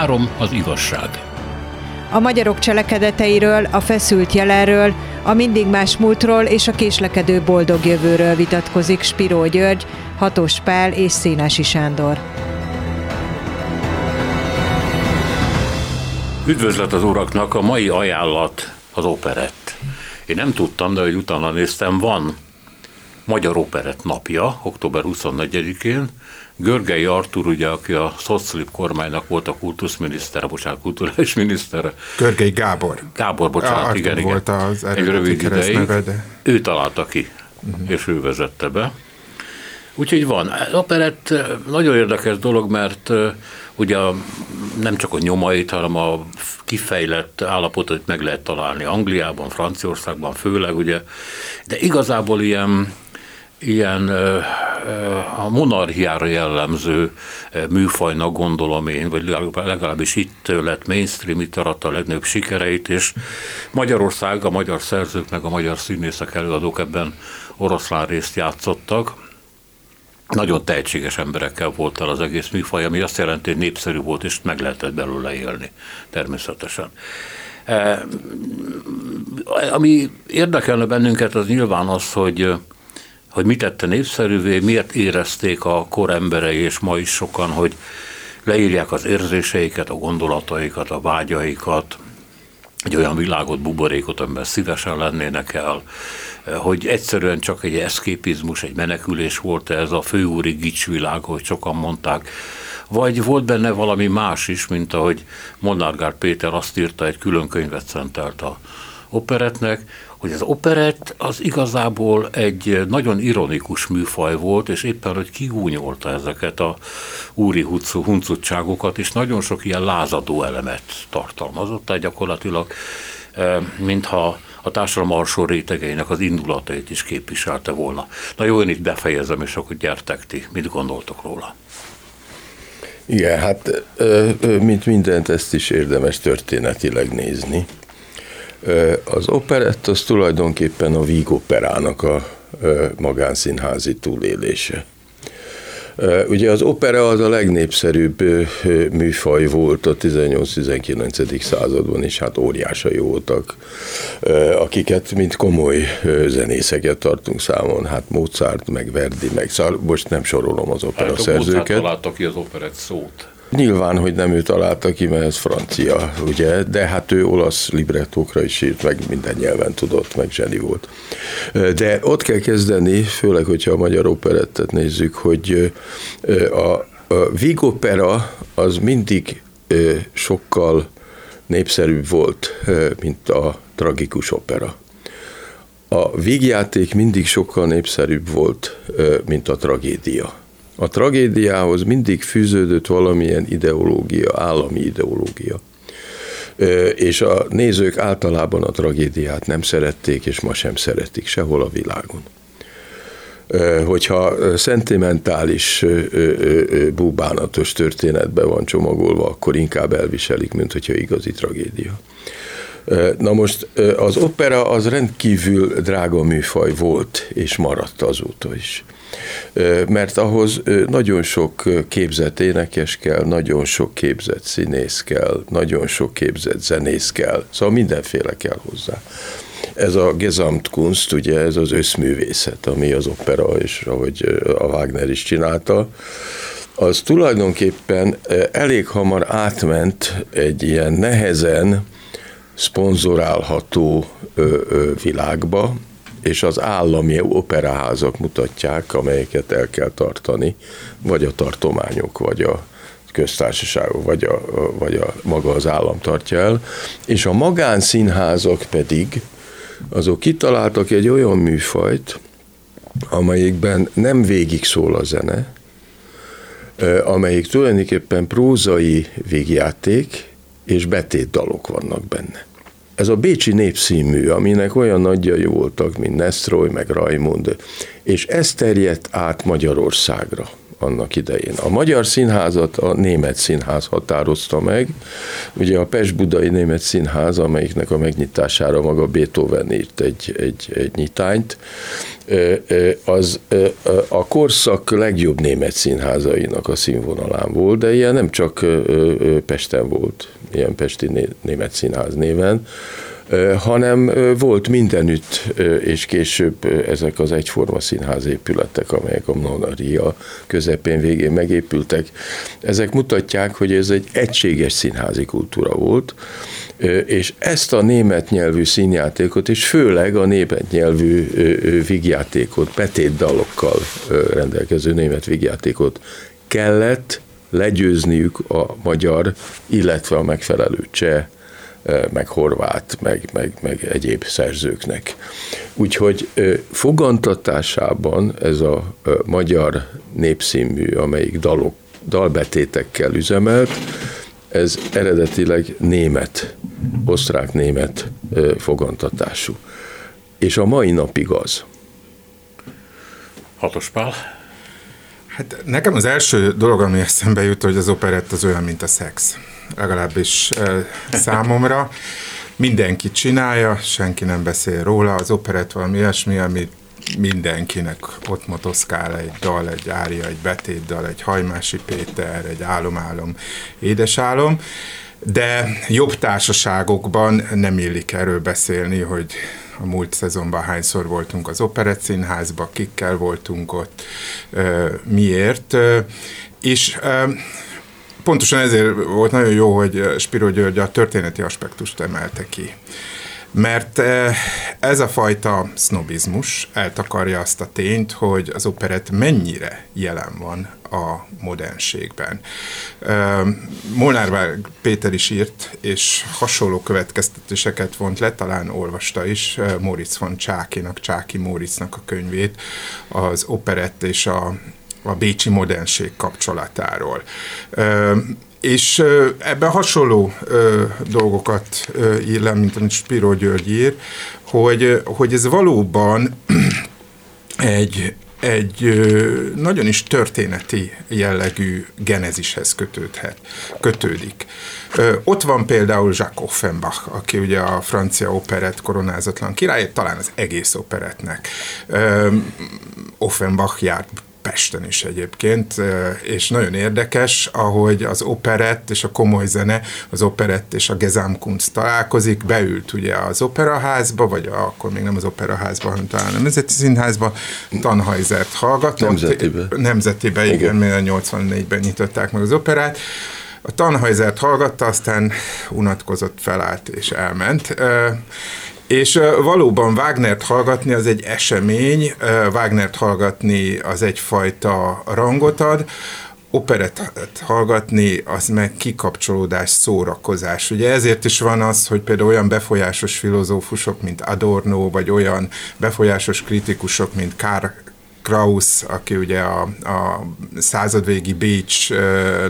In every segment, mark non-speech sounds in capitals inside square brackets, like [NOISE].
Három az igazság. A magyarok cselekedeteiről, a feszült jelenről, a mindig más múltról és a késlekedő boldog jövőről vitatkozik Spiró György, Hatos Pál és Szénási Sándor. Üdvözlet az uraknak, a mai ajánlat az operett. Én nem tudtam, de hogy utána néztem, van Magyar Operett napja, október 24-én. Görgei Artur, ugye, aki a Szoclip kormánynak volt a kultuszminisztere, bocsánat, kulturális minisztere. Görgei Gábor. Gábor, bocsánat, Artur igen, volt igen. az Egy rövid ideig. Neve, de... Ő találta ki, uh-huh. és ő vezette be. Úgyhogy van. Az operett nagyon érdekes dolog, mert ugye nem csak a nyomait, hanem a kifejlett állapotot meg lehet találni Angliában, Franciaországban főleg, ugye, de igazából ilyen ilyen a monarchiára jellemző műfajnak gondolom én, vagy legalábbis itt lett mainstream, itt aratta a legnagyobb sikereit, és Magyarország, a magyar szerzők, meg a magyar színészek előadók ebben oroszlán részt játszottak. Nagyon tehetséges emberekkel volt el az egész műfaj, ami azt jelenti, hogy népszerű volt, és meg lehetett belőle élni, természetesen. Ami érdekelne bennünket, az nyilván az, hogy hogy mit tette népszerűvé, miért érezték a kor emberei, és ma is sokan, hogy leírják az érzéseiket, a gondolataikat, a vágyaikat, egy olyan világot, buborékot, amiben szívesen lennének el, hogy egyszerűen csak egy eszképizmus, egy menekülés volt ez a főúri gicsvilág, hogy sokan mondták, vagy volt benne valami más is, mint ahogy Monargár Péter azt írta, egy külön könyvet szentelt a operetnek, hogy az operett az igazából egy nagyon ironikus műfaj volt, és éppen, hogy kigúnyolta ezeket a úri huncutságokat, és nagyon sok ilyen lázadó elemet tartalmazott, tehát gyakorlatilag eh, mintha a társadalom alsó rétegeinek az indulatait is képviselte volna. Na jó, én itt befejezem, és akkor gyertek ti, mit gondoltok róla? Igen, hát mint mindent ezt is érdemes történetileg nézni. Az operett az tulajdonképpen a Víg operának a magánszínházi túlélése. Ugye az opera az a legnépszerűbb műfaj volt a 18-19. században, és hát óriásai voltak, akiket mint komoly zenészeket tartunk számon, hát Mozart, meg Verdi, meg szóval most nem sorolom az opera hát, szerzőket. Mozart találta ki az operett szót. Nyilván, hogy nem ő találta ki, mert ez francia, ugye, de hát ő olasz librettókra is írt, meg minden nyelven tudott, meg zseni volt. De ott kell kezdeni, főleg, hogyha a magyar operettet nézzük, hogy a, a Vigopera az mindig sokkal népszerűbb volt, mint a tragikus opera. A vígjáték mindig sokkal népszerűbb volt, mint a tragédia. A tragédiához mindig fűződött valamilyen ideológia, állami ideológia. És a nézők általában a tragédiát nem szerették, és ma sem szeretik sehol a világon. Hogyha szentimentális, búbánatos történetbe van csomagolva, akkor inkább elviselik, mint hogyha igazi tragédia. Na most az opera az rendkívül drága műfaj volt, és maradt azóta is mert ahhoz nagyon sok képzett énekes kell, nagyon sok képzett színész kell, nagyon sok képzett zenész kell, szóval mindenféle kell hozzá. Ez a Gesamtkunst, ugye ez az összművészet, ami az opera, és ahogy a Wagner is csinálta, az tulajdonképpen elég hamar átment egy ilyen nehezen szponzorálható világba, és az állami operaházak mutatják, amelyeket el kell tartani, vagy a tartományok, vagy a köztársaságok, vagy a, vagy a maga az állam tartja el, és a magánszínházak pedig, azok kitaláltak egy olyan műfajt, amelyikben nem végig szól a zene, amelyik tulajdonképpen prózai végjáték és betétdalok vannak benne. Ez a Bécsi Népszínmű, aminek olyan nagyjai voltak, mint Nestroy, meg Raimund, és ez terjedt át Magyarországra annak idején. A magyar színházat a német színház határozta meg. Ugye a Pest-Budai Német Színház, amelyiknek a megnyitására maga Beethoven írt egy, egy, egy nyitányt, az a korszak legjobb német színházainak a színvonalán volt, de ilyen nem csak Pesten volt, ilyen Pesti Német Színház néven, hanem volt mindenütt, és később ezek az egyforma színház épületek, amelyek a Monaria közepén végén megépültek, ezek mutatják, hogy ez egy egységes színházi kultúra volt, és ezt a német nyelvű színjátékot, és főleg a német nyelvű vigjátékot, betétdalokkal rendelkező német vigjátékot kellett legyőzniük a magyar, illetve a megfelelő cseh meg horvát, meg, meg, meg egyéb szerzőknek. Úgyhogy fogantatásában ez a magyar népszínmű, amelyik dalok, dalbetétekkel üzemelt, ez eredetileg német, osztrák-német fogantatású. És a mai napig az. Hatos pál. Hát nekem az első dolog, ami eszembe jut, hogy az operett az olyan, mint a szex. Legalábbis számomra. Mindenki csinálja, senki nem beszél róla, az operett valami ilyesmi, amit mindenkinek ott motoszkál egy dal, egy ária, egy betétdal, egy hajmási Péter, egy álom-álom, édesálom, de jobb társaságokban nem illik erről beszélni, hogy a múlt szezonban hányszor voltunk az Operett Színházban, kikkel voltunk ott, miért, és pontosan ezért volt nagyon jó, hogy Spiro György a történeti aspektust emelte ki. Mert eh, ez a fajta sznobizmus eltakarja azt a tényt, hogy az operett mennyire jelen van a modernségben. Eh, Molnár Péter is írt, és hasonló következtetéseket vont le, talán olvasta is eh, Moritz von Csákinak, Csáki Moritznak a könyvét, az operett és a a bécsi modernség kapcsolatáról. És ebben hasonló ö, dolgokat ö, ír le, mint amit Spiro György ír, hogy, hogy ez valóban [CLEARS THROAT] egy, egy ö, nagyon is történeti jellegű genezishez kötődhet, kötődik. Ö, ott van például Jacques Offenbach, aki ugye a francia operett koronázatlan király, talán az egész operetnek. Ö, Offenbach járt Pesten is egyébként, és nagyon érdekes, ahogy az operett és a komoly zene, az operett és a Gesamtkunst találkozik, beült ugye az operaházba, vagy akkor még nem az operaházba, hanem talán a Nemzeti Színházba, Tannhajzert hallgatott. Nemzetibe. Nemzetibe, igen, igen. mert 84-ben nyitották meg az operát. A Tannhajzert hallgatta, aztán unatkozott, felállt és elment és valóban Wagnert hallgatni az egy esemény, Wagnert hallgatni az egyfajta rangot ad, operettet hallgatni, az meg kikapcsolódás, szórakozás. Ugye ezért is van az, hogy például olyan befolyásos filozófusok, mint Adorno, vagy olyan befolyásos kritikusok, mint Karl Krauss, aki ugye a, a századvégi Bécs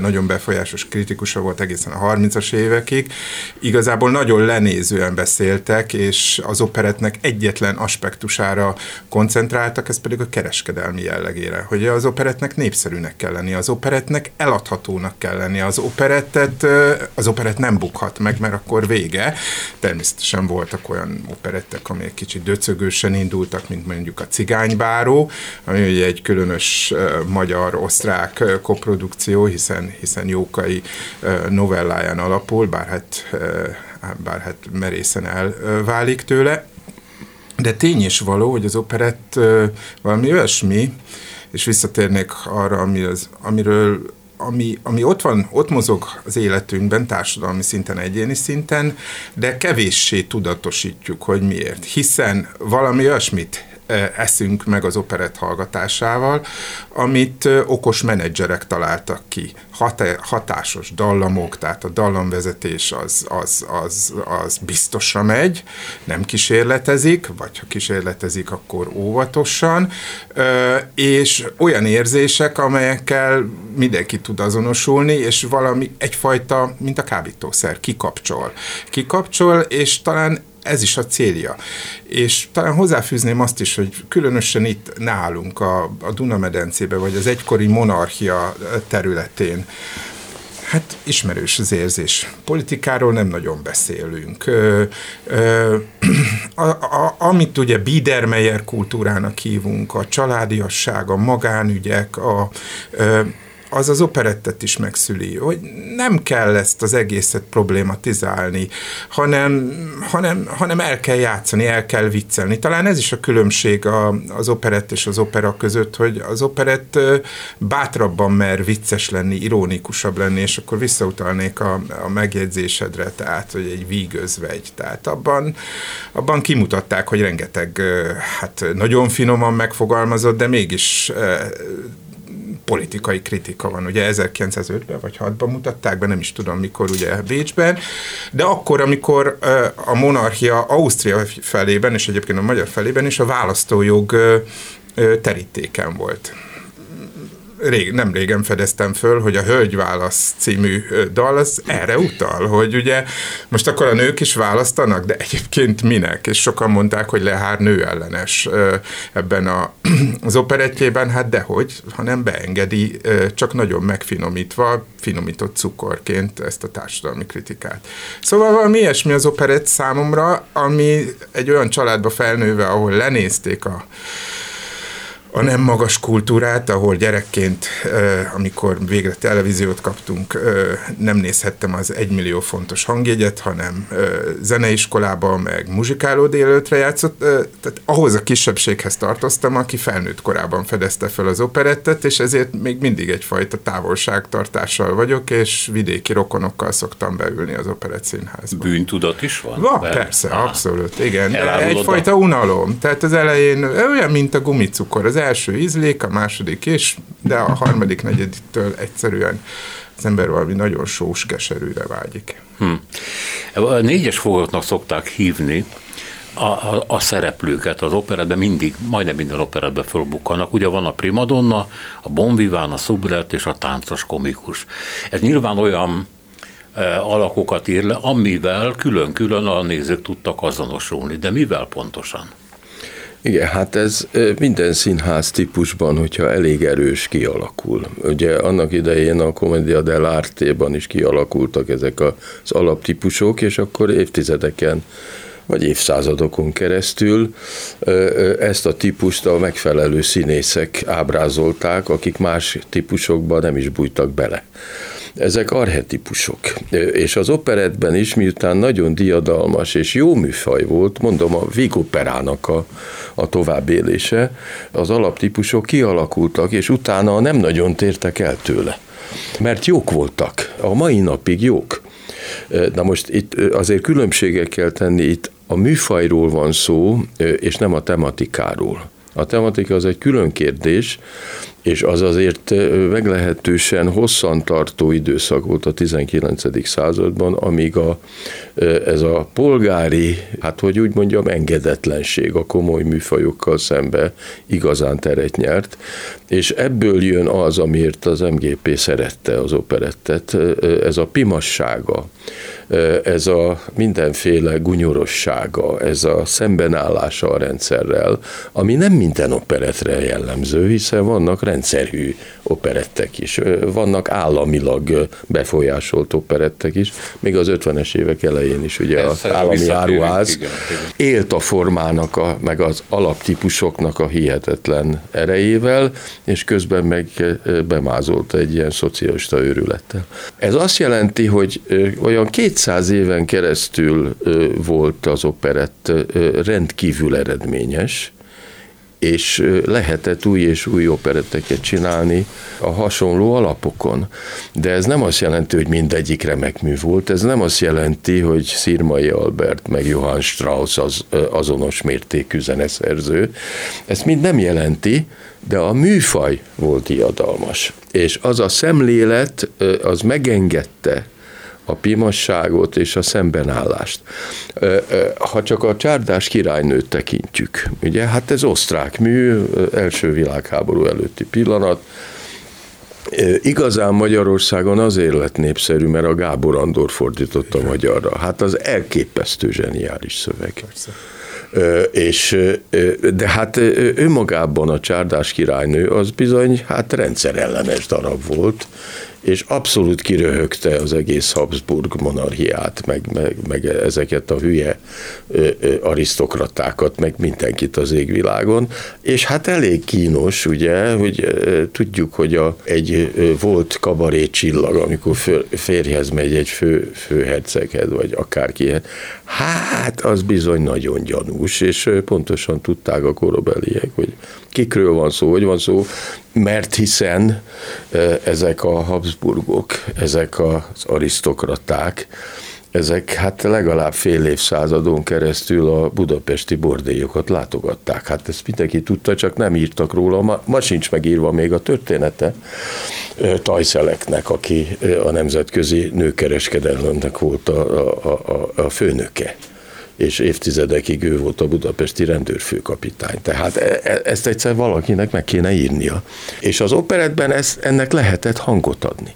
nagyon befolyásos kritikusa volt egészen a 30-as évekig, igazából nagyon lenézően beszéltek, és az operetnek egyetlen aspektusára koncentráltak, ez pedig a kereskedelmi jellegére, hogy az operetnek népszerűnek kell lenni, az operetnek eladhatónak kell lenni, az operettet, az operet nem bukhat meg, mert akkor vége. Természetesen voltak olyan operettek, amelyek kicsit döcögősen indultak, mint mondjuk a Cigánybáró, ami ugye egy különös magyar-osztrák koprodukció, hiszen, hiszen Jókai novelláján alapul, bár hát, bár hát merészen elválik tőle. De tény is való, hogy az operett valami olyasmi, és visszatérnék arra, ami az, amiről ami, ami ott van, ott mozog az életünkben, társadalmi szinten, egyéni szinten, de kevéssé tudatosítjuk, hogy miért. Hiszen valami olyasmit eszünk meg az operett hallgatásával, amit okos menedzserek találtak ki. hatásos dallamok, tehát a dallamvezetés az, az, az, az biztosra megy, nem kísérletezik, vagy ha kísérletezik, akkor óvatosan, és olyan érzések, amelyekkel mindenki tud azonosulni, és valami egyfajta, mint a kábítószer, kikapcsol. Kikapcsol, és talán ez is a célja. És talán hozzáfűzném azt is, hogy különösen itt nálunk a, a Dunamedencébe, vagy az egykori monarchia területén, Hát ismerős az érzés. Politikáról nem nagyon beszélünk. Ö, ö, a, a, amit ugye Biedermeier kultúrának hívunk, a családiasság, a magánügyek, a, ö, az az operettet is megszüli, hogy nem kell ezt az egészet problématizálni, hanem, hanem, hanem el kell játszani, el kell viccelni. Talán ez is a különbség a, az operett és az opera között, hogy az operett bátrabban mer vicces lenni, ironikusabb lenni, és akkor visszautalnék a, a megjegyzésedre, tehát, hogy egy vígözvegy. Tehát abban, abban kimutatták, hogy rengeteg, hát nagyon finoman megfogalmazott, de mégis politikai kritika van. Ugye 1905-ben vagy 6-ban mutatták be, nem is tudom mikor, ugye Bécsben, de akkor, amikor a monarchia Ausztria felében, és egyébként a magyar felében is a választójog terítéken volt rég, nem régen fedeztem föl, hogy a Hölgy válasz című dal az erre utal, hogy ugye most akkor a nők is választanak, de egyébként minek? És sokan mondták, hogy Lehár nő ellenes ebben a, [CLEARS THROAT] az operettjében, hát dehogy, hanem beengedi, csak nagyon megfinomítva, finomított cukorként ezt a társadalmi kritikát. Szóval valami ilyesmi az operett számomra, ami egy olyan családba felnőve, ahol lenézték a a nem magas kultúrát, ahol gyerekként, amikor végre televíziót kaptunk, nem nézhettem az egymillió fontos hangjegyet, hanem zeneiskolában, meg muzsikáló délőtre játszott. Tehát ahhoz a kisebbséghez tartoztam, aki felnőtt korában fedezte fel az operettet, és ezért még mindig egyfajta távolságtartással vagyok, és vidéki rokonokkal szoktam beülni az operett színházba. Bűntudat is van? Van, persze, abszolút, igen. Egyfajta unalom. Tehát az elején olyan, mint a gumicukor, az első ízlék, a második is, de a harmadik, negyeditől egyszerűen az ember valami nagyon sós, keserűre vágyik. Hm. A négyes fogoknak szokták hívni a, a, a szereplőket az operetben mindig, majdnem minden operetben fölbukkanak. Ugye van a primadonna, a bonviván, a szubret és a táncos komikus. Ez nyilván olyan e, alakokat ír le, amivel külön-külön a nézők tudtak azonosulni. De mivel pontosan? Igen, hát ez minden színház típusban, hogyha elég erős kialakul. Ugye annak idején a Commedia dell'arte-ban is kialakultak ezek az alaptípusok, és akkor évtizedeken vagy évszázadokon keresztül ezt a típust a megfelelő színészek ábrázolták, akik más típusokban nem is bújtak bele ezek arhetipusok. És az operetben is, miután nagyon diadalmas és jó műfaj volt, mondom a vigoperának a, a továbbélése, az alaptípusok kialakultak, és utána nem nagyon tértek el tőle. Mert jók voltak, a mai napig jók. Na most itt azért különbséget kell tenni, itt a műfajról van szó, és nem a tematikáról. A tematika az egy külön kérdés, és az azért meglehetősen hosszantartó időszak volt a 19. században, amíg a, ez a polgári, hát hogy úgy mondjam, engedetlenség a komoly műfajokkal szembe igazán teret nyert, és ebből jön az, amiért az MGP szerette az operettet, ez a pimassága, ez a mindenféle gunyorossága, ez a szembenállása a rendszerrel, ami nem minden operetre jellemző, hiszen vannak rendszerű operettek is, vannak államilag befolyásolt operettek is, még az 50-es évek elején is ugye az állami áruház. Élt a formának, a, meg az alaptípusoknak a hihetetlen erejével, és közben meg bemázolt egy ilyen szocialista őrülettel. Ez azt jelenti, hogy olyan 200 éven keresztül volt az operett rendkívül eredményes, és lehetett új és új operetteket csinálni a hasonló alapokon. De ez nem azt jelenti, hogy mindegyik remek mű volt, ez nem azt jelenti, hogy Szirmai Albert meg Johann Strauss az azonos mértékű zeneszerző. Ezt mind nem jelenti, de a műfaj volt diadalmas. És az a szemlélet, az megengedte a pimasságot és a szembenállást. Ha csak a csárdás királynőt tekintjük, ugye, hát ez osztrák mű, első világháború előtti pillanat, Igazán Magyarországon azért lett népszerű, mert a Gábor Andor fordította magyarra. Hát az elképesztő zseniális szöveg. Persze. És, de hát önmagában a csárdás királynő az bizony hát rendszerellenes darab volt, és abszolút kiröhögte az egész Habsburg monarchiát, meg, meg, meg ezeket a hülye ö, ö, arisztokratákat, meg mindenkit az égvilágon, és hát elég kínos, ugye, hogy ö, tudjuk, hogy a, egy ö, volt kabaré csillag, amikor fő, férjhez megy egy fő, főherceghez, vagy akárkihez, hát az bizony nagyon gyanús, és pontosan tudták a korobeliek, hogy kikről van szó, hogy van szó, mert hiszen ezek a Habsburgok, ezek az arisztokraták, ezek hát legalább fél évszázadon keresztül a budapesti bordélyokat látogatták. Hát ezt mindenki tudta, csak nem írtak róla. Ma, ma sincs megírva még a története Tajszeleknek, aki a nemzetközi nőkereskedelemnek volt a, a, a, a főnöke és évtizedekig ő volt a budapesti rendőrfőkapitány. Tehát e, e, ezt egyszer valakinek meg kéne írnia. És az operetben ezt, ennek lehetett hangot adni.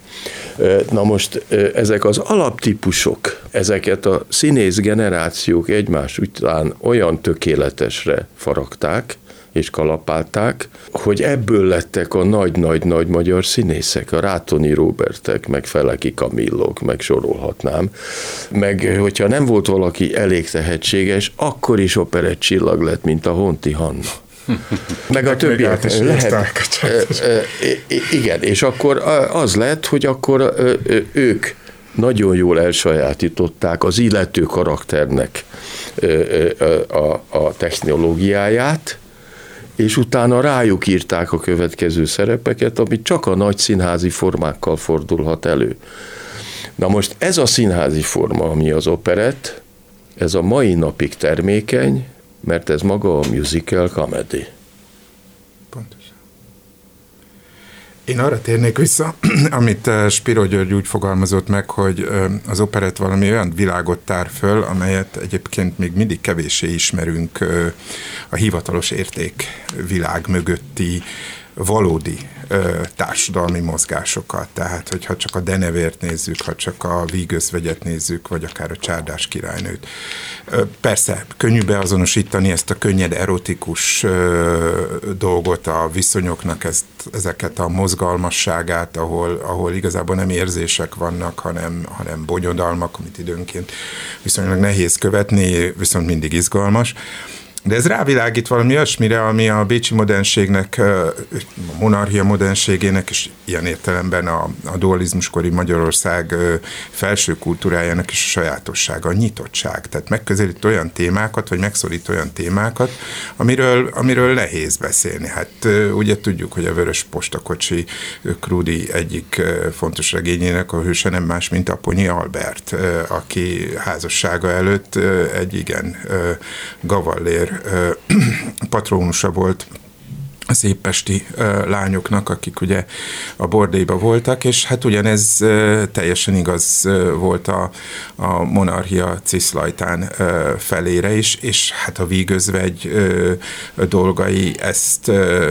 Na most ezek az alaptípusok, ezeket a színész generációk egymás után olyan tökéletesre faragták, és kalapálták, hogy ebből lettek a nagy-nagy-nagy magyar színészek, a Rátoni Robertek, meg Feleki Kamillok, meg sorolhatnám. Meg, hogyha nem volt valaki elég tehetséges, akkor is operett csillag lett, mint a Honti Hanna. Meg a többi. Lehet, igen, és akkor az lett, hogy akkor ők nagyon jól elsajátították az illető karakternek a, a technológiáját, és utána rájuk írták a következő szerepeket, amit csak a nagy színházi formákkal fordulhat elő. Na most ez a színházi forma, ami az operett, ez a mai napig termékeny, mert ez maga a musical comedy. Én arra térnék vissza, [CLEARS THROAT] amit eh, Spiro György úgy fogalmazott meg, hogy eh, az operett valami olyan világot tár föl, amelyet egyébként még mindig kevéssé ismerünk eh, a hivatalos értékvilág mögötti valódi ö, társadalmi mozgásokat. Tehát, hogyha csak a denevért nézzük, ha csak a vígözvegyet nézzük, vagy akár a csárdás királynőt. Ö, persze, könnyű beazonosítani ezt a könnyed erotikus ö, dolgot a viszonyoknak, ezt, ezeket a mozgalmasságát, ahol, ahol igazából nem érzések vannak, hanem, hanem bonyodalmak, amit időnként viszonylag nehéz követni, viszont mindig izgalmas. De ez rávilágít valami olyasmire, ami a bécsi modernségnek, a monarchia modernségének, és ilyen értelemben a, a dualizmuskori Magyarország felső kultúrájának is a sajátossága, a nyitottság. Tehát megközelít olyan témákat, vagy megszólít olyan témákat, amiről, amiről nehéz beszélni. Hát ugye tudjuk, hogy a Vörös Postakocsi Krudi egyik fontos regényének a hőse nem más, mint Aponyi Albert, aki házassága előtt egy igen gavallér [CLEARS THROAT] patronusa volt a széppesti lányoknak, akik ugye a bordélyba voltak, és hát ugyanez teljesen igaz volt a, a monarchia ciszlajtán felére is, és hát a vígözvegy dolgai ezt,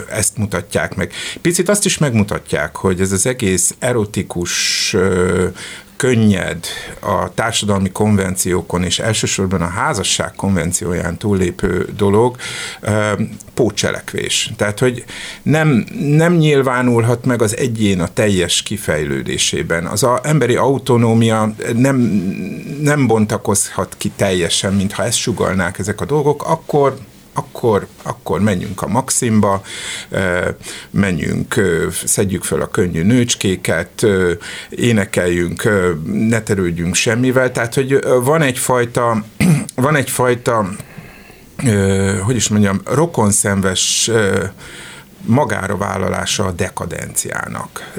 ezt mutatják meg. Picit azt is megmutatják, hogy ez az egész erotikus könnyed a társadalmi konvenciókon és elsősorban a házasság konvencióján túllépő dolog pócselekvés. Tehát, hogy nem, nem nyilvánulhat meg az egyén a teljes kifejlődésében. Az a emberi autonómia nem, nem bontakozhat ki teljesen, mintha ezt sugalnák ezek a dolgok, akkor akkor, akkor menjünk a Maximba, menjünk, szedjük föl a könnyű nőcskéket, énekeljünk, ne terődjünk semmivel. Tehát, hogy van egyfajta, [CLEARS THROAT] van egyfajta hogy is mondjam, rokonszenves magára vállalása a dekadenciának,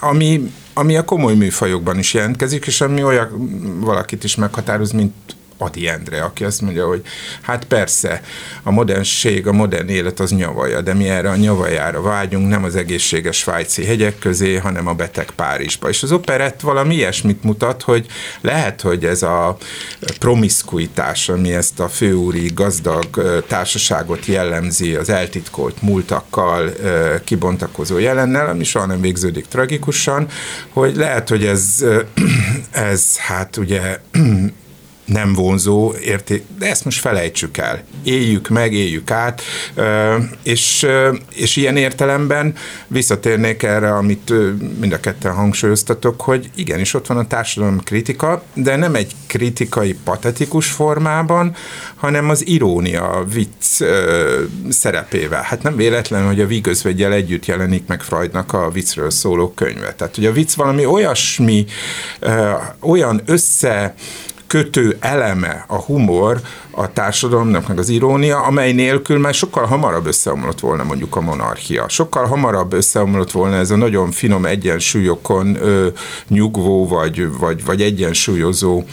ami, ami a komoly műfajokban is jelentkezik, és ami olyan valakit is meghatároz, mint Adi Endre, aki azt mondja, hogy hát persze, a modernség, a modern élet az nyavaja, de mi erre a nyavajára vágyunk, nem az egészséges svájci hegyek közé, hanem a beteg Párizsba. És az operett valami ilyesmit mutat, hogy lehet, hogy ez a promiszkuitás, ami ezt a főúri gazdag társaságot jellemzi az eltitkolt múltakkal kibontakozó jelennel, ami soha nem végződik tragikusan, hogy lehet, hogy ez, [CLEARS THROAT] ez hát ugye nem vonzó érték, de ezt most felejtsük el. Éljük meg, éljük át, és, és ilyen értelemben visszatérnék erre, amit mind a ketten hangsúlyoztatok, hogy igenis ott van a társadalom kritika, de nem egy kritikai patetikus formában, hanem az irónia, a vicc szerepével. Hát nem véletlen, hogy a Vigözvegyel együtt jelenik meg Freudnak a viccről szóló könyve. Tehát, hogy a vicc valami olyasmi, olyan össze kötő eleme a humor a társadalomnak, meg az irónia, amely nélkül már sokkal hamarabb összeomlott volna mondjuk a monarchia. Sokkal hamarabb összeomlott volna ez a nagyon finom egyensúlyokon ö, nyugvó, vagy, vagy, vagy egyensúlyozó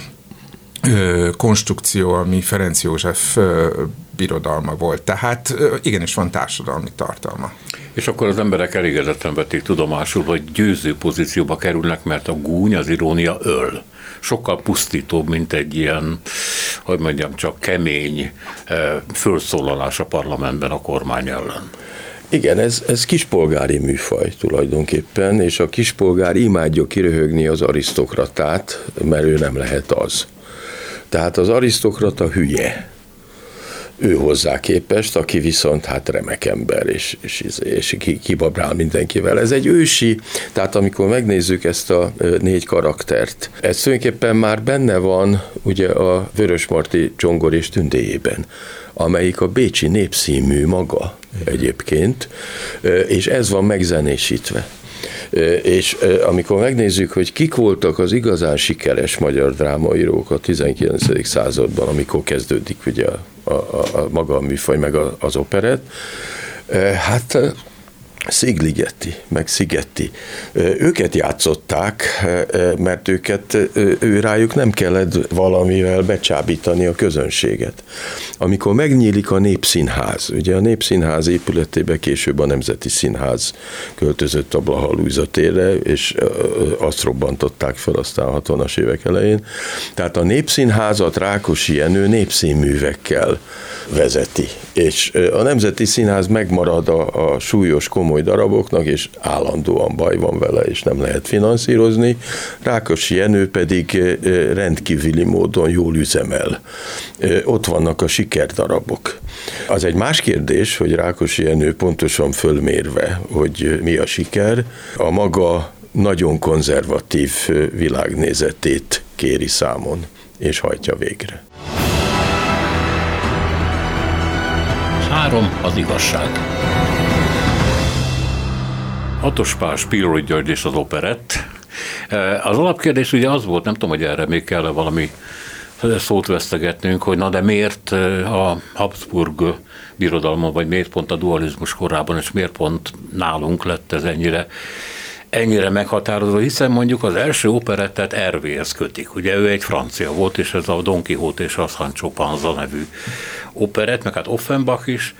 ö, konstrukció, ami Ferenc József ö, birodalma volt. Tehát igenis van társadalmi tartalma. És akkor az emberek elégedetten vették tudomásul, hogy győző pozícióba kerülnek, mert a gúny, az irónia öl sokkal pusztítóbb, mint egy ilyen, hogy mondjam, csak kemény eh, felszólalás a parlamentben a kormány ellen. Igen, ez, ez kispolgári műfaj tulajdonképpen, és a kispolgár imádja kiröhögni az arisztokratát, mert ő nem lehet az. Tehát az arisztokrata hülye ő hozzá képest, aki viszont hát remek ember, és, és, és kibabrál mindenkivel. Ez egy ősi, tehát amikor megnézzük ezt a négy karaktert, ez tulajdonképpen már benne van ugye a Vörösmarty Csongor és Tündéjében, amelyik a Bécsi Népszínmű maga egyébként, és ez van megzenésítve. És amikor megnézzük, hogy kik voltak az igazán sikeres magyar drámaírók a 19. században, amikor kezdődik ugye a, a, a maga a műfaj, meg az operet, hát Szigligetti, meg Szigetti. Őket játszották, mert őket, ő rájuk nem kellett valamivel becsábítani a közönséget. Amikor megnyílik a Népszínház, ugye a Népszínház épületébe később a Nemzeti Színház költözött a Blaha Lújza térre, és azt robbantották fel aztán a 60-as évek elején. Tehát a Népszínházat Rákosi Jenő népszínművekkel vezeti. És a Nemzeti Színház megmarad a, a súlyos, komoly daraboknak, és állandóan baj van vele, és nem lehet finanszírozni. Rákosi Jenő pedig rendkívüli módon jól üzemel. Ott vannak a sikerdarabok. Az egy más kérdés, hogy Rákosi Jenő pontosan fölmérve, hogy mi a siker, a maga nagyon konzervatív világnézetét kéri számon, és hajtja végre. Három az igazság. Hatos Pál, Spiro György és az operett. E, az alapkérdés ugye az volt, nem tudom, hogy erre még kell valami szót vesztegetnünk, hogy na de miért e, a Habsburg birodalma, vagy miért pont a dualizmus korában, és miért pont nálunk lett ez ennyire ennyire meghatározó, hiszen mondjuk az első operettet Ervéhez kötik. Ugye ő egy francia volt, és ez a Don Quixote és a Sancho Panza nevű operett, meg hát Offenbach is,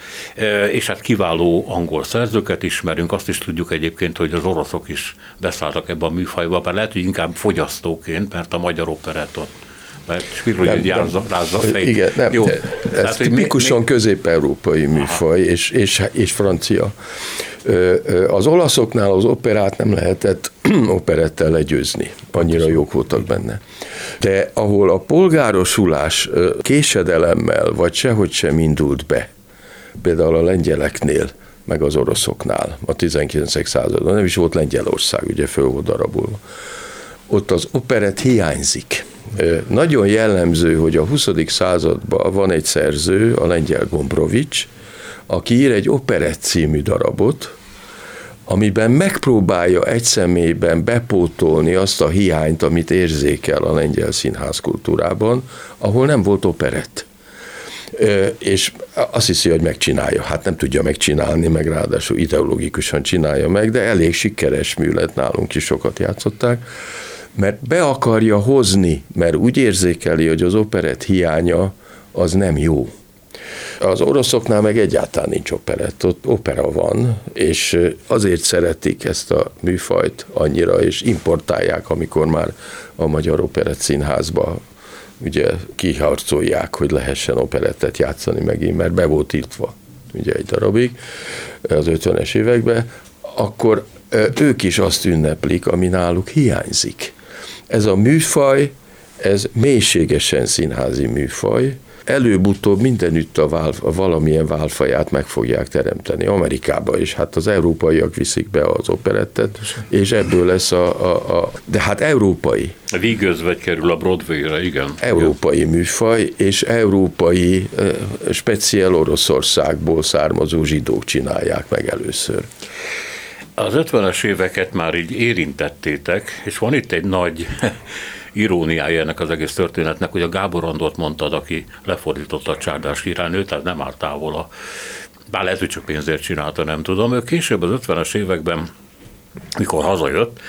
és hát kiváló angol szerzőket ismerünk, azt is tudjuk egyébként, hogy az oroszok is beszálltak ebbe a műfajba, bár lehet, hogy inkább fogyasztóként, mert a magyar operett ott mert Spiro nem, rázza, rázza fejt. Igen, nem, Jó. ez Tehát, tipikusan mi, közép-európai műfaj, és, és, és francia. Az olaszoknál az operát nem lehetett [CLEARS THROAT] operettel legyőzni, annyira jók voltak benne. De ahol a polgárosulás késedelemmel, vagy sehogy sem indult be, például a lengyeleknél, meg az oroszoknál a 19. században, nem is volt Lengyelország, ugye föl volt darabulva. Ott az operet hiányzik. Nagyon jellemző, hogy a 20. században van egy szerző, a lengyel Gombrovics, aki ír egy operett című darabot, amiben megpróbálja egy személyben bepótolni azt a hiányt, amit érzékel a lengyel színház kultúrában, ahol nem volt operett. És azt hiszi, hogy megcsinálja. Hát nem tudja megcsinálni, meg ráadásul ideológikusan csinálja meg, de elég sikeres mű lett nálunk is, sokat játszották mert be akarja hozni, mert úgy érzékeli, hogy az operett hiánya az nem jó. Az oroszoknál meg egyáltalán nincs operett, ott opera van, és azért szeretik ezt a műfajt annyira, és importálják, amikor már a Magyar Operett Színházba ugye kiharcolják, hogy lehessen operettet játszani megint, mert be volt írtva ugye egy darabig az 50-es években, akkor ők is azt ünneplik, ami náluk hiányzik. Ez a műfaj, ez mélységesen színházi műfaj, előbb-utóbb mindenütt a, vál, a valamilyen válfaját meg fogják teremteni. Amerikába is, hát az európaiak viszik be az operettet, és ebből lesz a, a, a de hát európai. Vígözvegy kerül a Broadway-re, igen. Európai igen. műfaj, és európai, speciál Oroszországból származó zsidók csinálják meg először. Az 50-es éveket már így érintettétek, és van itt egy nagy [LAUGHS] iróniája ennek az egész történetnek, hogy a Gábor Andort mondtad, aki lefordította a csárdás királynőt, tehát nem áll távol a bár lehet, hogy csak pénzért csinálta, nem tudom. Ő később az 50-es években, mikor hazajött,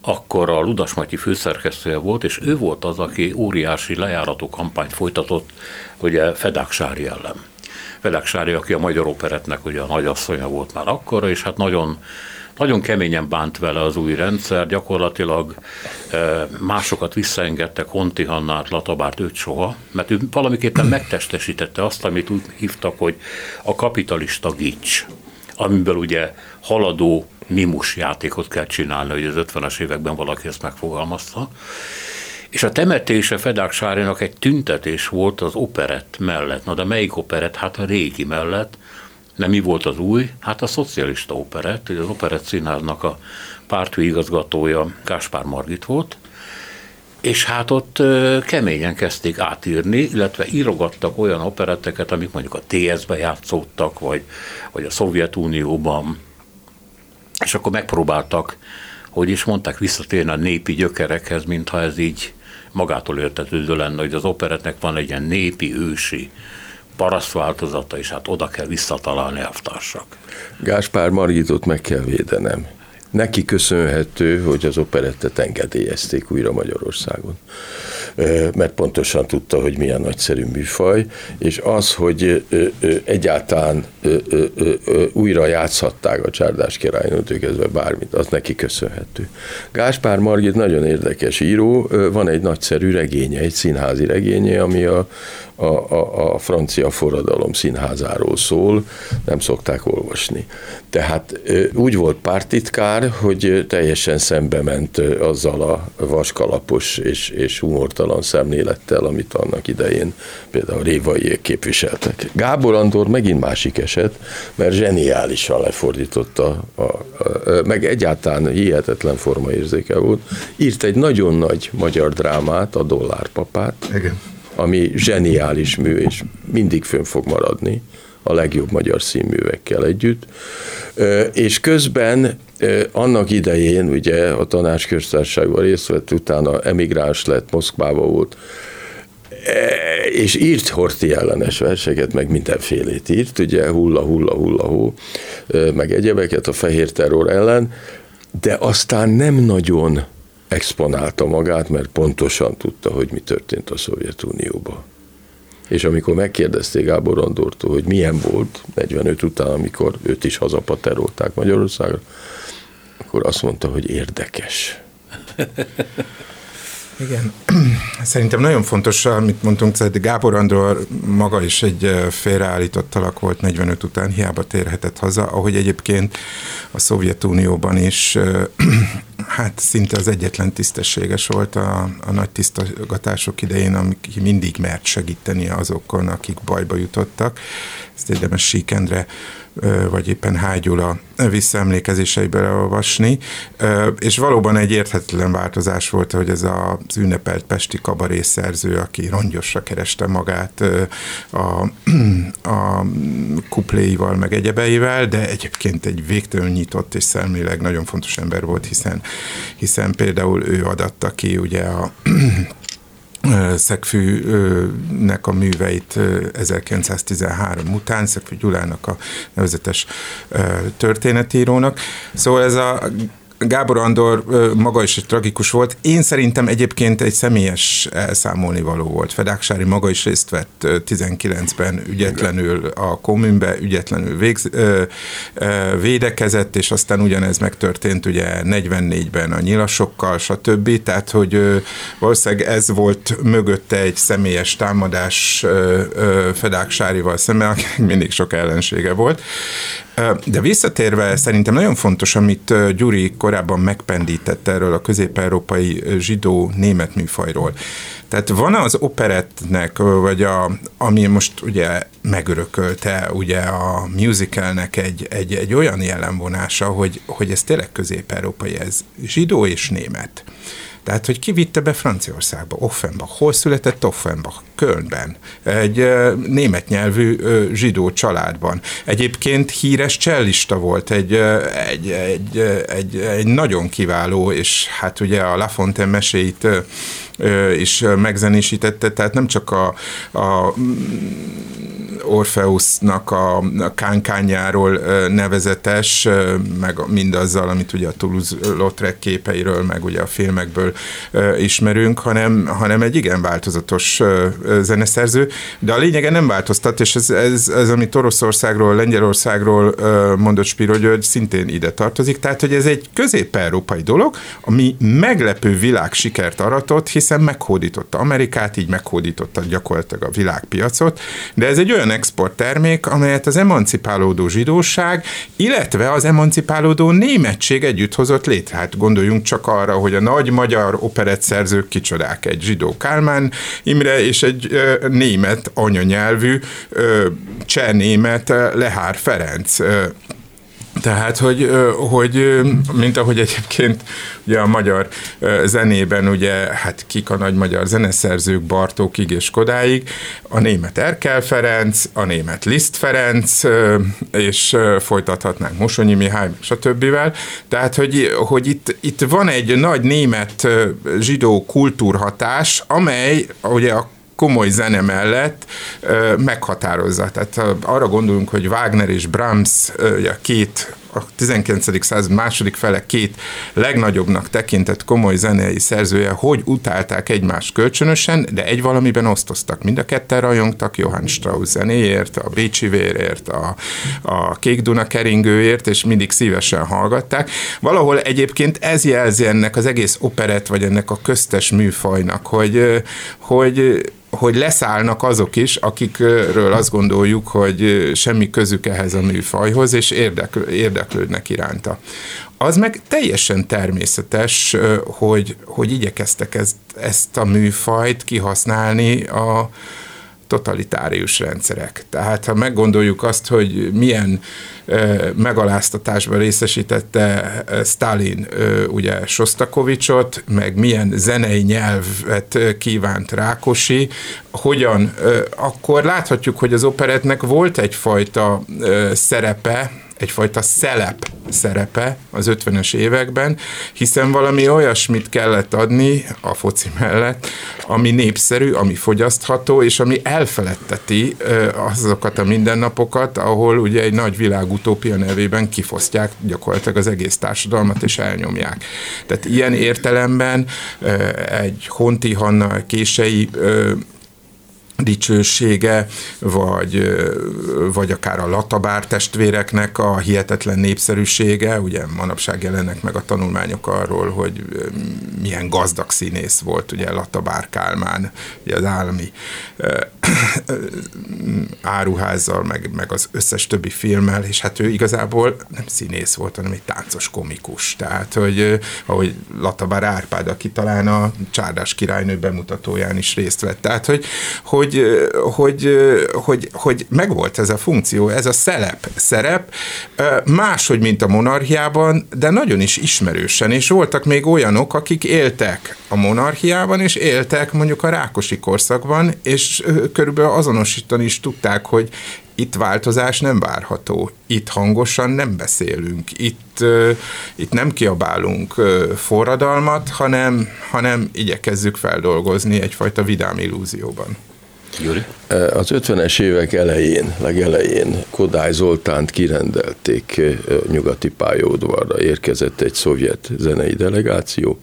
akkor a Ludas Matyi főszerkesztője volt, és ő volt az, aki óriási lejárató kampányt folytatott, ugye Fedák Sári ellen. Fedák Sári, aki a Magyar Operetnek ugye a nagyasszonya volt már akkor, és hát nagyon nagyon keményen bánt vele az új rendszer, gyakorlatilag másokat visszaengedtek, Honti Hannát, Latabárt, őt soha, mert ő valamiképpen megtestesítette azt, amit úgy hívtak, hogy a kapitalista gics, amiből ugye haladó mimus játékot kell csinálni, hogy az 50-es években valaki ezt megfogalmazta. És a temetése Fedák Sárinak egy tüntetés volt az operett mellett. Na de melyik operett? Hát a régi mellett, nem mi volt az új? Hát a szocialista operett, az operett színháznak a pártfő igazgatója Gáspár Margit volt, és hát ott keményen kezdték átírni, illetve írogattak olyan operetteket, amik mondjuk a TS-be játszottak, vagy, vagy a Szovjetunióban, és akkor megpróbáltak, hogy is mondták, visszatérni a népi gyökerekhez, mintha ez így magától értetődő lenne, hogy az operetnek van egy ilyen népi, ősi paraszt változata, és hát oda kell visszatalálni elvtársak. Gáspár Margitot meg kell védenem. Neki köszönhető, hogy az operettet engedélyezték újra Magyarországon. Mert pontosan tudta, hogy milyen nagyszerű műfaj, és az, hogy egyáltalán újra játszhatták a csárdás királynőtől kezdve bármit, az neki köszönhető. Gáspár Margit nagyon érdekes író, van egy nagyszerű regénye, egy színházi regénye, ami a, a, a, a francia forradalom színházáról szól, nem szokták olvasni. Tehát úgy volt pártitkár, hogy teljesen szembe ment azzal a vaskalapos és, és humortalan szemlélettel, amit annak idején például Révaiék képviseltek. Gábor Andor megint másik eset, mert zseniálisan lefordította, a, a, a, meg egyáltalán hihetetlen formaérzéke volt. Írt egy nagyon nagy magyar drámát, a Dollárpapát, Igen ami zseniális mű, és mindig fönn fog maradni a legjobb magyar színművekkel együtt. És közben annak idején, ugye a tanácsköztársaságban részt vett, utána emigráns lett, Moszkvába volt, és írt Horti ellenes verseket, meg mindenfélét írt, ugye hulla, hulla, hulla, hó, meg egyebeket a fehér terror ellen, de aztán nem nagyon exponálta magát, mert pontosan tudta, hogy mi történt a Szovjetunióban. És amikor megkérdezték Gábor Andortól, hogy milyen volt 45 után, amikor őt is hazapaterolták Magyarországra, akkor azt mondta, hogy érdekes. [LAUGHS] Igen, szerintem nagyon fontos, amit mondtunk, hogy Gábor Andor maga is egy félreállított alak volt 45 után, hiába térhetett haza, ahogy egyébként a Szovjetunióban is hát szinte az egyetlen tisztességes volt a, a nagy tisztogatások idején, amik mindig mert segíteni azokon, akik bajba jutottak. Ezt érdemes Síkendre vagy éppen Hágyula visszaemlékezéseiből olvasni, és valóban egy érthetetlen változás volt, hogy ez az ünnepelt pesti kabarészerző, aki rongyosra kereste magát a, a kupléival, meg egyebeivel, de egyébként egy végtelenül nyitott és szemléleg nagyon fontos ember volt, hiszen, hiszen például ő adatta ki ugye a [CLEARS THROAT] Szegfűnek a műveit 1913 után, Szegfű Gyulának a nevezetes történetírónak. Szóval ez a Gábor Andor maga is egy tragikus volt. Én szerintem egyébként egy személyes elszámolni való volt. Fedáksári maga is részt vett 19-ben ügyetlenül a kommunbe, ügyetlenül végz, ö, ö, védekezett, és aztán ugyanez megtörtént ugye 44-ben a nyilasokkal, stb. Tehát, hogy ö, valószínűleg ez volt mögötte egy személyes támadás ö, ö, Fedáksárival szemben, akinek mindig sok ellensége volt. De visszatérve szerintem nagyon fontos, amit Gyuri korábban megpendített erről a közép-európai zsidó-német műfajról. Tehát van az operettnek, vagy a, ami most ugye megörökölte ugye a musicalnek egy, egy, egy olyan jellemvonása, hogy, hogy ez tényleg közép-európai, ez zsidó és német. Tehát, hogy ki vitte be Franciaországba, Offenbach. Hol született Offenbach? Kölnben. Egy német nyelvű zsidó családban. Egyébként híres csellista volt, egy, egy, egy, egy, egy nagyon kiváló, és hát ugye a La Fontaine meséit is megzenésítette, tehát nem csak a, a Orpheusnak a, a kánkányáról nevezetes, meg mindazzal, amit ugye a Toulouse-Lautrec képeiről, meg ugye a filmekből ismerünk, hanem, hanem egy igen változatos zeneszerző, de a lényege nem változtat, és ez, ez, ez amit Oroszországról, Lengyelországról mondott Spiro György, szintén ide tartozik, tehát hogy ez egy közép-európai dolog, ami meglepő világ sikert aratott, hiszen meghódította Amerikát, így meghódította gyakorlatilag a világpiacot, de ez egy olyan exporttermék, amelyet az emancipálódó zsidóság, illetve az emancipálódó németség együtt hozott létre. Hát gondoljunk csak arra, hogy a nagy magyar operett szerzők kicsodák, egy zsidó Kálmán Imre és egy ö, német anyanyelvű ö, cseh német Lehár Ferenc. Ö, tehát, hogy, hogy mint ahogy egyébként ugye a magyar zenében, ugye, hát kik a nagy magyar zeneszerzők, Bartókig és Kodáig, a német Erkel Ferenc, a német Liszt Ferenc, és folytathatnánk Mosonyi Mihály, stb. Tehát, hogy, hogy itt, itt van egy nagy német zsidó kultúrhatás, amely ugye a komoly zene mellett meghatározza. Tehát arra gondolunk, hogy Wagner és Brahms, ugye két a 19. század második fele két legnagyobbnak tekintett komoly zenei szerzője, hogy utálták egymást kölcsönösen, de egy valamiben osztoztak. Mind a ketten rajongtak Johann Strauss zenéért, a Bécsi vérért, a, a Kék Duna keringőért, és mindig szívesen hallgatták. Valahol egyébként ez jelzi ennek az egész operett, vagy ennek a köztes műfajnak, hogy, hogy hogy leszállnak azok is, akikről azt gondoljuk, hogy semmi közük ehhez a műfajhoz, és érdeklődnek iránta. Az meg teljesen természetes, hogy, hogy igyekeztek ezt, ezt a műfajt kihasználni a, totalitárius rendszerek. Tehát ha meggondoljuk azt, hogy milyen megaláztatásban részesítette Stalin ugye Sostakovicsot, meg milyen zenei nyelvet kívánt Rákosi, hogyan, akkor láthatjuk, hogy az operetnek volt egyfajta szerepe, egyfajta szelep szerepe az 50-es években, hiszen valami olyasmit kellett adni a foci mellett, ami népszerű, ami fogyasztható, és ami elfeledteti azokat a mindennapokat, ahol ugye egy nagy világutópia nevében kifosztják gyakorlatilag az egész társadalmat, és elnyomják. Tehát ilyen értelemben egy Honti Hanna kései dicsősége, vagy, vagy akár a Latabár testvéreknek a hihetetlen népszerűsége, ugye manapság jelennek meg a tanulmányok arról, hogy milyen gazdag színész volt, ugye Latabár Kálmán, ugye az állami áruházzal, meg, meg az összes többi filmmel, és hát ő igazából nem színész volt, hanem egy táncos komikus. Tehát, hogy ahogy Latabár Árpád, aki talán a Csárdás királynő bemutatóján is részt vett. Tehát, hogy, hogy hogy, hogy, hogy, hogy megvolt ez a funkció, ez a szelep, szerep, máshogy, mint a monarchiában, de nagyon is ismerősen, és voltak még olyanok, akik éltek a monarchiában, és éltek mondjuk a Rákosi korszakban, és körülbelül azonosítani is tudták, hogy itt változás nem várható, itt hangosan nem beszélünk, itt, itt nem kiabálunk forradalmat, hanem, hanem igyekezzük feldolgozni egyfajta vidám illúzióban. Gyuri? Az 50-es évek elején, legelején Kodály Zoltánt kirendelték nyugati pályaudvarra, érkezett egy szovjet zenei delegáció,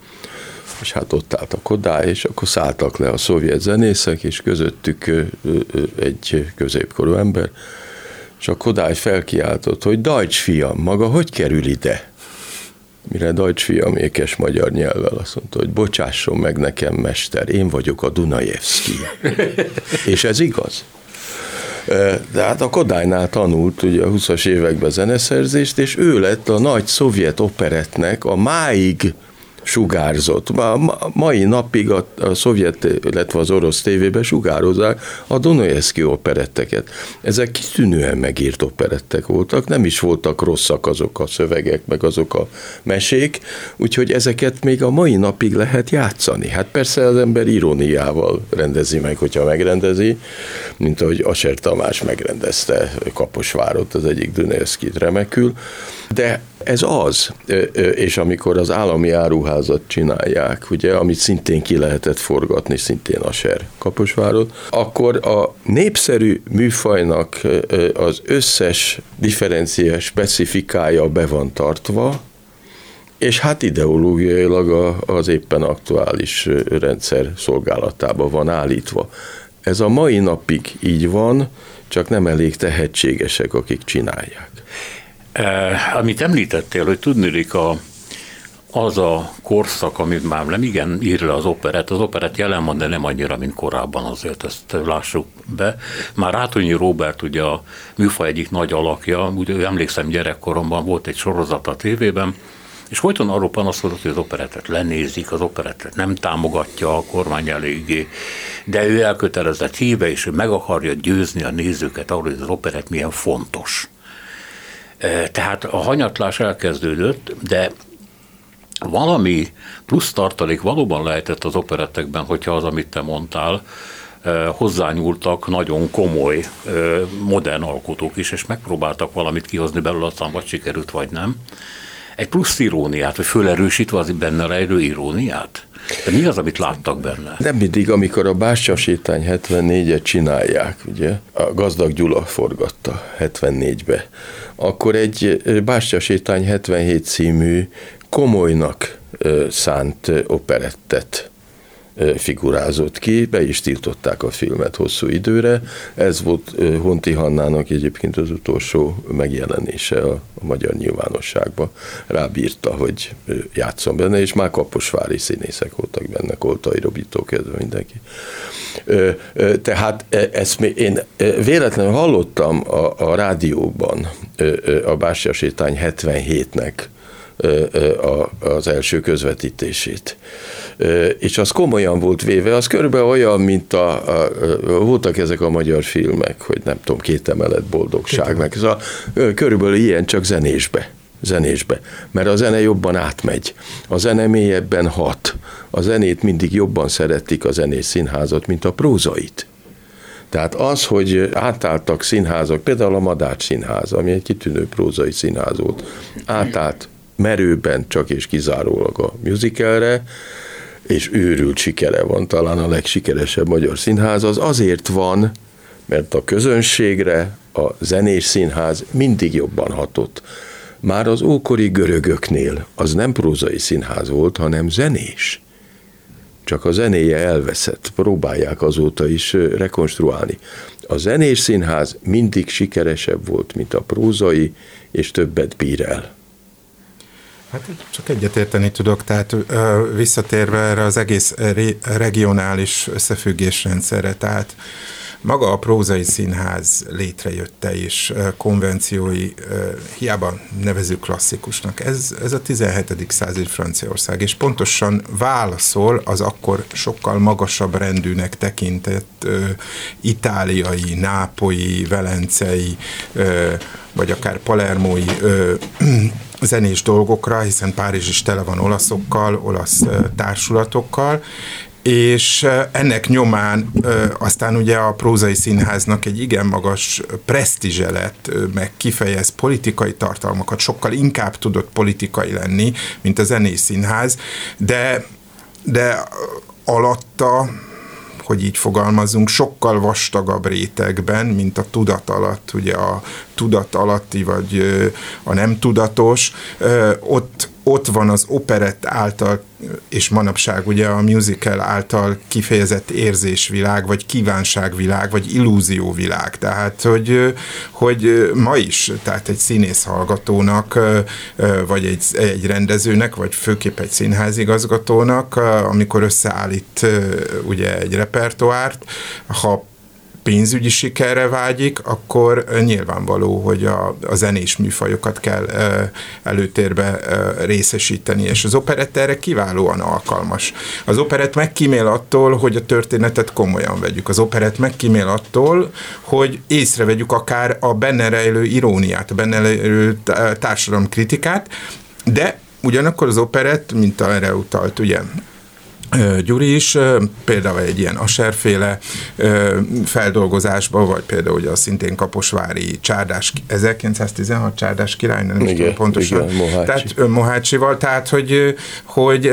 és hát ott állt a Kodály, és akkor szálltak le a szovjet zenészek, és közöttük egy középkorú ember, és a Kodály felkiáltott, hogy Dajcs fiam, maga hogy kerül ide? Mire Dajcs fiam ékes magyar nyelvvel azt mondta, hogy bocsásson meg nekem, mester, én vagyok a Dunajevszki. [LAUGHS] és ez igaz. De hát a Kodálynál tanult ugye a 20-as években zeneszerzést, és ő lett a nagy szovjet operetnek a máig sugárzott. Ma, mai napig a, a szovjet, illetve az orosz tévében sugározzák a Donojewski operetteket. Ezek kitűnően megírt operettek voltak, nem is voltak rosszak azok a szövegek, meg azok a mesék, úgyhogy ezeket még a mai napig lehet játszani. Hát persze az ember iróniával rendezi meg, hogyha megrendezi, mint ahogy Aser Tamás megrendezte Kaposvárot, az egyik Donojewskit remekül, de ez az, és amikor az állami áruházat csinálják, ugye, amit szintén ki lehetett forgatni, szintén a SER Kaposvárot, akkor a népszerű műfajnak az összes differencia specifikája be van tartva, és hát ideológiailag az éppen aktuális rendszer szolgálatába van állítva. Ez a mai napig így van, csak nem elég tehetségesek, akik csinálják. Eh, amit említettél, hogy tudnélik a, az a korszak, amit már nem igen ír le az operet, az operet jelen van, de nem annyira, mint korábban azért, ezt lássuk be. Már Rátonyi Robert ugye a műfaj egyik nagy alakja, ugye emlékszem gyerekkoromban volt egy sorozat a tévében, és folyton arról panaszkodott, hogy az operetet lenézik, az operetet nem támogatja a kormány eléggé, de ő elkötelezett híve, és ő meg akarja győzni a nézőket arról, hogy az operet milyen fontos. Tehát a hanyatlás elkezdődött, de valami plusz tartalék valóban lehetett az operettekben, hogyha az, amit te mondtál, hozzányúltak nagyon komoly, modern alkotók is, és megpróbáltak valamit kihozni belőle, aztán vagy sikerült, vagy nem. Egy plusz iróniát, vagy fölerősítve az benne rejlő iróniát? De mi az, amit láttak benne? Nem mindig, amikor a Bástya sétány 74-et csinálják, ugye, a Gazdag Gyula forgatta 74-be, akkor egy Bástya sétány 77 című komolynak szánt operettet figurázott ki, be is tiltották a filmet hosszú időre. Ez volt Honti Hannának egyébként az utolsó megjelenése a, a magyar nyilvánosságba. Rábírta, hogy játszom benne, és már kaposvári színészek voltak benne, Koltai Robitó kezdve mindenki. Tehát e, ezt én véletlenül hallottam a, a rádióban a Bástya Sétány 77-nek az első közvetítését. És az komolyan volt véve, az körülbelül olyan, mint a, a, voltak ezek a magyar filmek, hogy nem tudom, két emelet boldogság, meg ez a, körülbelül ilyen csak zenésbe zenésbe, mert a zene jobban átmegy, a zene mélyebben hat, a zenét mindig jobban szeretik a zenés színházat, mint a prózait. Tehát az, hogy átálltak színházak, például a Madács Színház, ami egy kitűnő prózai színház volt, átállt merőben csak és kizárólag a musicalre, és őrült sikere van, talán a legsikeresebb magyar színház, az azért van, mert a közönségre a zenés színház mindig jobban hatott. Már az ókori görögöknél az nem prózai színház volt, hanem zenés. Csak a zenéje elveszett, próbálják azóta is rekonstruálni. A zenés színház mindig sikeresebb volt, mint a prózai, és többet bír el. Hát csak egyetérteni tudok, tehát visszatérve erre az egész regionális összefüggésrendszerre, tehát maga a prózai színház létrejötte és konvenciói hiába nevezük klasszikusnak. Ez, ez a 17. századi Franciaország, és pontosan válaszol az akkor sokkal magasabb rendűnek tekintett itáliai, nápoi, velencei, vagy akár palermói zenés dolgokra, hiszen Párizs is tele van olaszokkal, olasz társulatokkal, és ennek nyomán aztán ugye a prózai színháznak egy igen magas presztízse lett, meg kifejez politikai tartalmakat, sokkal inkább tudott politikai lenni, mint a zenés színház, de, de alatta hogy így fogalmazunk, sokkal vastagabb rétegben, mint a tudat alatt, ugye a tudat alatti, vagy a nem tudatos, ott ott van az operett által, és manapság ugye a musical által kifejezett érzésvilág, vagy kívánságvilág, vagy illúzióvilág. Tehát, hogy, hogy ma is, tehát egy színész hallgatónak, vagy egy, egy rendezőnek, vagy főképp egy színházigazgatónak, amikor összeállít ugye egy repertoárt, ha pénzügyi sikerre vágyik, akkor nyilvánvaló, hogy a, a zenés műfajokat kell előtérbe részesíteni, és az operett erre kiválóan alkalmas. Az operett megkímél attól, hogy a történetet komolyan vegyük. Az operett megkímél attól, hogy észrevegyük akár a benne rejlő iróniát, a benne rejlő társadalomkritikát, de ugyanakkor az operett, mint erre utalt ugye Gyuri is, például egy ilyen aserféle feldolgozásba, vagy például ugye a szintén Kaposvári Csárdás, 1916 Csárdás király, nem igen, tudom pontosan. Igen, Mohácsi. Tehát Mohácsival, tehát hogy, hogy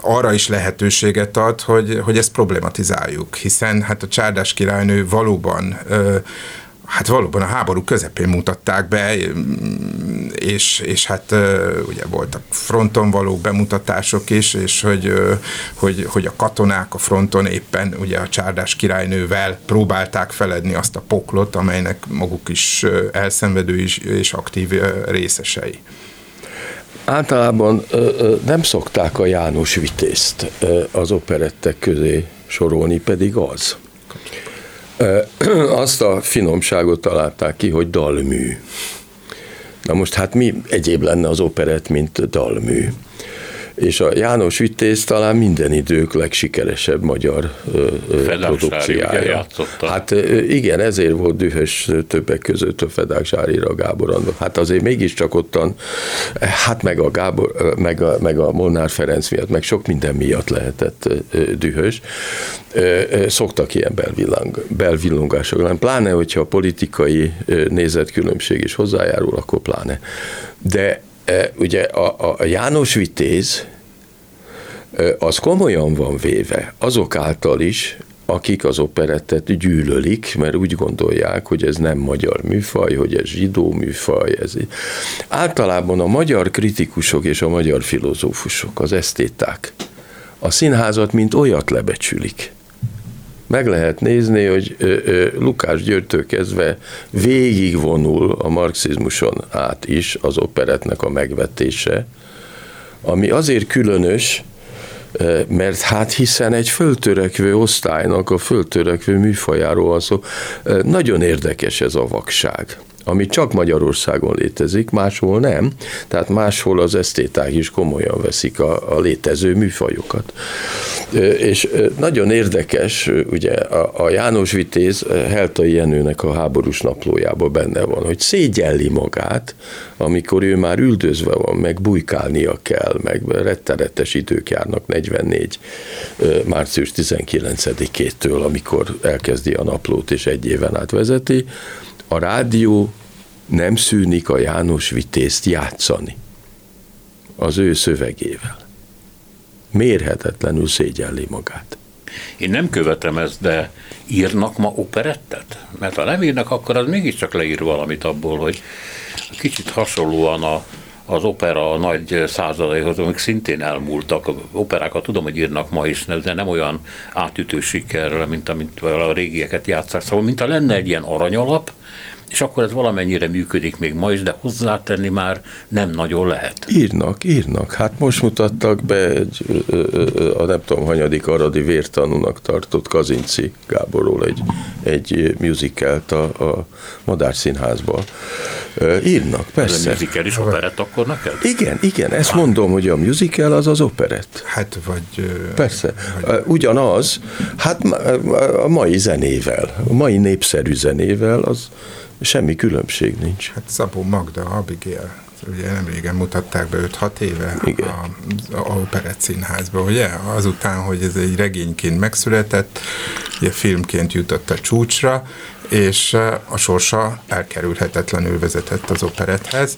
arra is lehetőséget ad, hogy, hogy ezt problematizáljuk, hiszen hát a Csárdás királynő valóban hát valóban a háború közepén mutatták be, és, és hát ugye voltak fronton való bemutatások is, és hogy, hogy, hogy a katonák a fronton éppen ugye a csárdás királynővel próbálták feledni azt a poklot, amelynek maguk is elszenvedő is, és aktív részesei. Általában nem szokták a János Vitézt az operettek közé sorolni, pedig az azt a finomságot találták ki, hogy dalmű. Na most hát mi egyéb lenne az operett, mint dalmű? És a János Vitéz talán minden idők legsikeresebb magyar produkciója. Hát igen, ezért volt dühös többek között a Fedák Zsárira Gábor Andor. Hát azért mégiscsak ottan, hát meg a, Gábor, meg a, meg a Molnár Ferenc miatt, meg sok minden miatt lehetett dühös. Szoktak ilyen belvillang, belvillongások pláne, hogyha a politikai nézetkülönbség is hozzájárul, akkor pláne. De ugye a, a János Vitéz az komolyan van véve azok által is, akik az operettet gyűlölik, mert úgy gondolják, hogy ez nem magyar műfaj, hogy ez zsidó műfaj. Ez Általában a magyar kritikusok és a magyar filozófusok, az esztéták, a színházat mint olyat lebecsülik. Meg lehet nézni, hogy Lukás Györgytől kezdve végigvonul a marxizmuson át is az operetnek a megvetése, ami azért különös, mert hát hiszen egy föltörekvő osztálynak, a föltörekvő műfajáról van szó. Nagyon érdekes ez a vakság ami csak Magyarországon létezik, máshol nem, tehát máshol az esztéták is komolyan veszik a, a létező műfajokat. És nagyon érdekes, ugye a, a János Vitéz Heltai Jenőnek a háborús naplójában benne van, hogy szégyelli magát, amikor ő már üldözve van, meg bujkálnia kell, meg rettenetes idők járnak 44. március 19-től, amikor elkezdi a naplót és egy éven át vezeti, a rádió nem szűnik a János Vitézt játszani az ő szövegével. Mérhetetlenül szégyelli magát. Én nem követem ezt, de írnak ma operettet? Mert ha nem írnak, akkor az mégiscsak leír valamit abból, hogy kicsit hasonlóan a, az opera nagy századaihoz, amik szintén elmúltak. Operákat tudom, hogy írnak ma is, de nem olyan átütő sikerrel, mint amit a régieket játszák. Szóval, mint ha lenne egy ilyen aranyalap, és akkor ez valamennyire működik még ma is, de hozzátenni már nem nagyon lehet. Írnak, írnak. Hát most mutattak be egy, a nem tudom, hanyadik aradi vértanúnak tartott Kazinci Gáborról egy, egy musicalt a, a Madár Színházba. Írnak, persze. Ez a musical is operett akkor neked? Igen, igen, ezt mondom, hogy a musical az az operett. Hát vagy... Persze. Vagy... Ugyanaz, hát a mai zenével, a mai népszerű zenével az Semmi különbség nincs. Hát Szabó Magda, Abigail, ugye nem régen mutatták be 5-6 éve Igen. a, a Operett Színházba, ugye? Azután, hogy ez egy regényként megszületett, ugye filmként jutott a csúcsra, és a sorsa elkerülhetetlenül vezetett az operethez.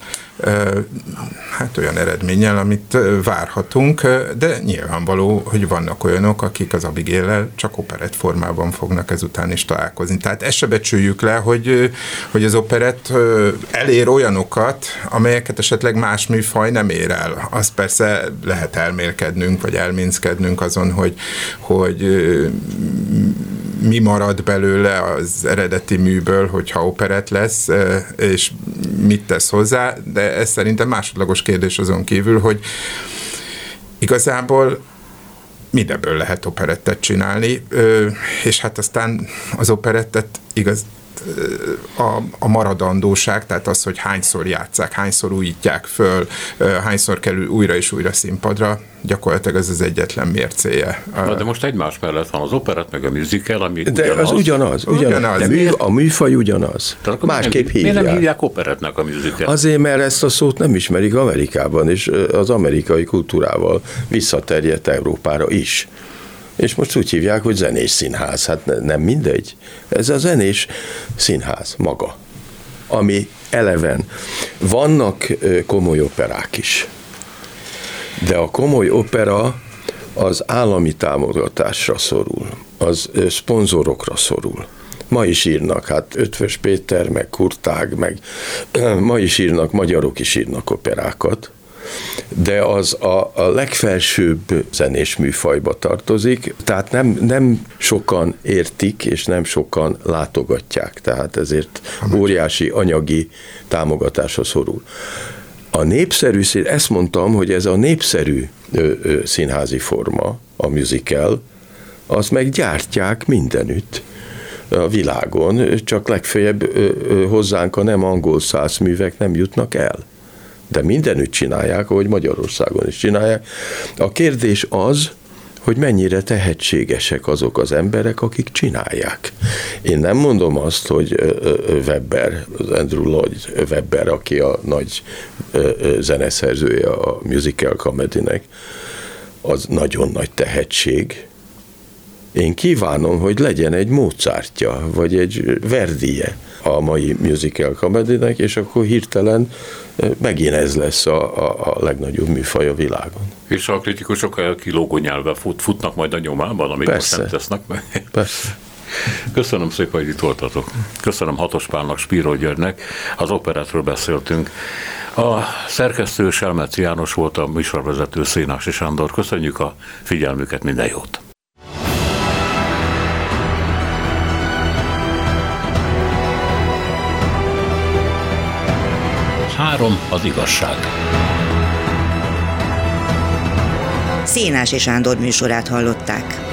Hát olyan eredménnyel, amit várhatunk, de nyilvánvaló, hogy vannak olyanok, akik az Abigail csak operett formában fognak ezután is találkozni. Tehát ezt se becsüljük le, hogy, hogy az operett elér olyanokat, amelyeket esetleg más műfaj nem ér el. Azt persze lehet elmélkednünk, vagy elminckednünk azon, hogy, hogy mi marad belőle az eredeti műből, hogyha operett lesz, és mit tesz hozzá, de ez szerintem másodlagos kérdés azon kívül, hogy igazából mindenből lehet operettet csinálni, és hát aztán az operettet igaz, a, a maradandóság, tehát az, hogy hányszor játszák, hányszor újítják föl, hányszor kerül újra és újra színpadra, gyakorlatilag ez az egyetlen mércéje. Na, de most egymás mellett van az operett, meg a musical, ami De ugyanaz. az ugyanaz, ugyanaz. ugyanaz. De mű, a műfaj ugyanaz. Másképp nem, hívják. Miért nem hívják operettnek a musical? Azért, mert ezt a szót nem ismerik Amerikában, és az amerikai kultúrával visszaterjedt Európára is és most úgy hívják, hogy zenés színház. Hát nem mindegy. Ez a zenés színház maga, ami eleven. Vannak komoly operák is, de a komoly opera az állami támogatásra szorul, az szponzorokra szorul. Ma is írnak, hát Ötvös Péter, meg Kurtág, meg [CLEARS THROAT] ma is írnak, magyarok is írnak operákat, de az a, a legfelsőbb zenés műfajba tartozik, tehát nem, nem sokan értik, és nem sokan látogatják, tehát ezért óriási anyagi támogatásra szorul. A népszerű, ezt mondtam, hogy ez a népszerű ö, ö, színházi forma, a musical, az meg gyártják mindenütt a világon, csak legfeljebb hozzánk a nem angol száz művek nem jutnak el de mindenütt csinálják, ahogy Magyarországon is csinálják. A kérdés az, hogy mennyire tehetségesek azok az emberek, akik csinálják. Én nem mondom azt, hogy Webber, Andrew Lloyd Webber, aki a nagy zeneszerzője a musical comedynek, az nagyon nagy tehetség. Én kívánom, hogy legyen egy Mozartja, vagy egy Verdie a mai musical comedynek, és akkor hirtelen megint ez lesz a, a, a legnagyobb műfaj a világon. És a kritikusok kilógó nyelve fut, futnak majd a nyomában, amit Persze. most nem tesznek meg. Persze. [LAUGHS] Köszönöm szépen, hogy itt voltatok. Köszönöm Hatos Pálnak, Spíró Györgynek. Az operetről beszéltünk. A szerkesztő Selmeci János volt a műsorvezető Szénási Sándor. Köszönjük a figyelmüket, minden jót! Három az igazság. Szénás és Sándor műsorát hallották.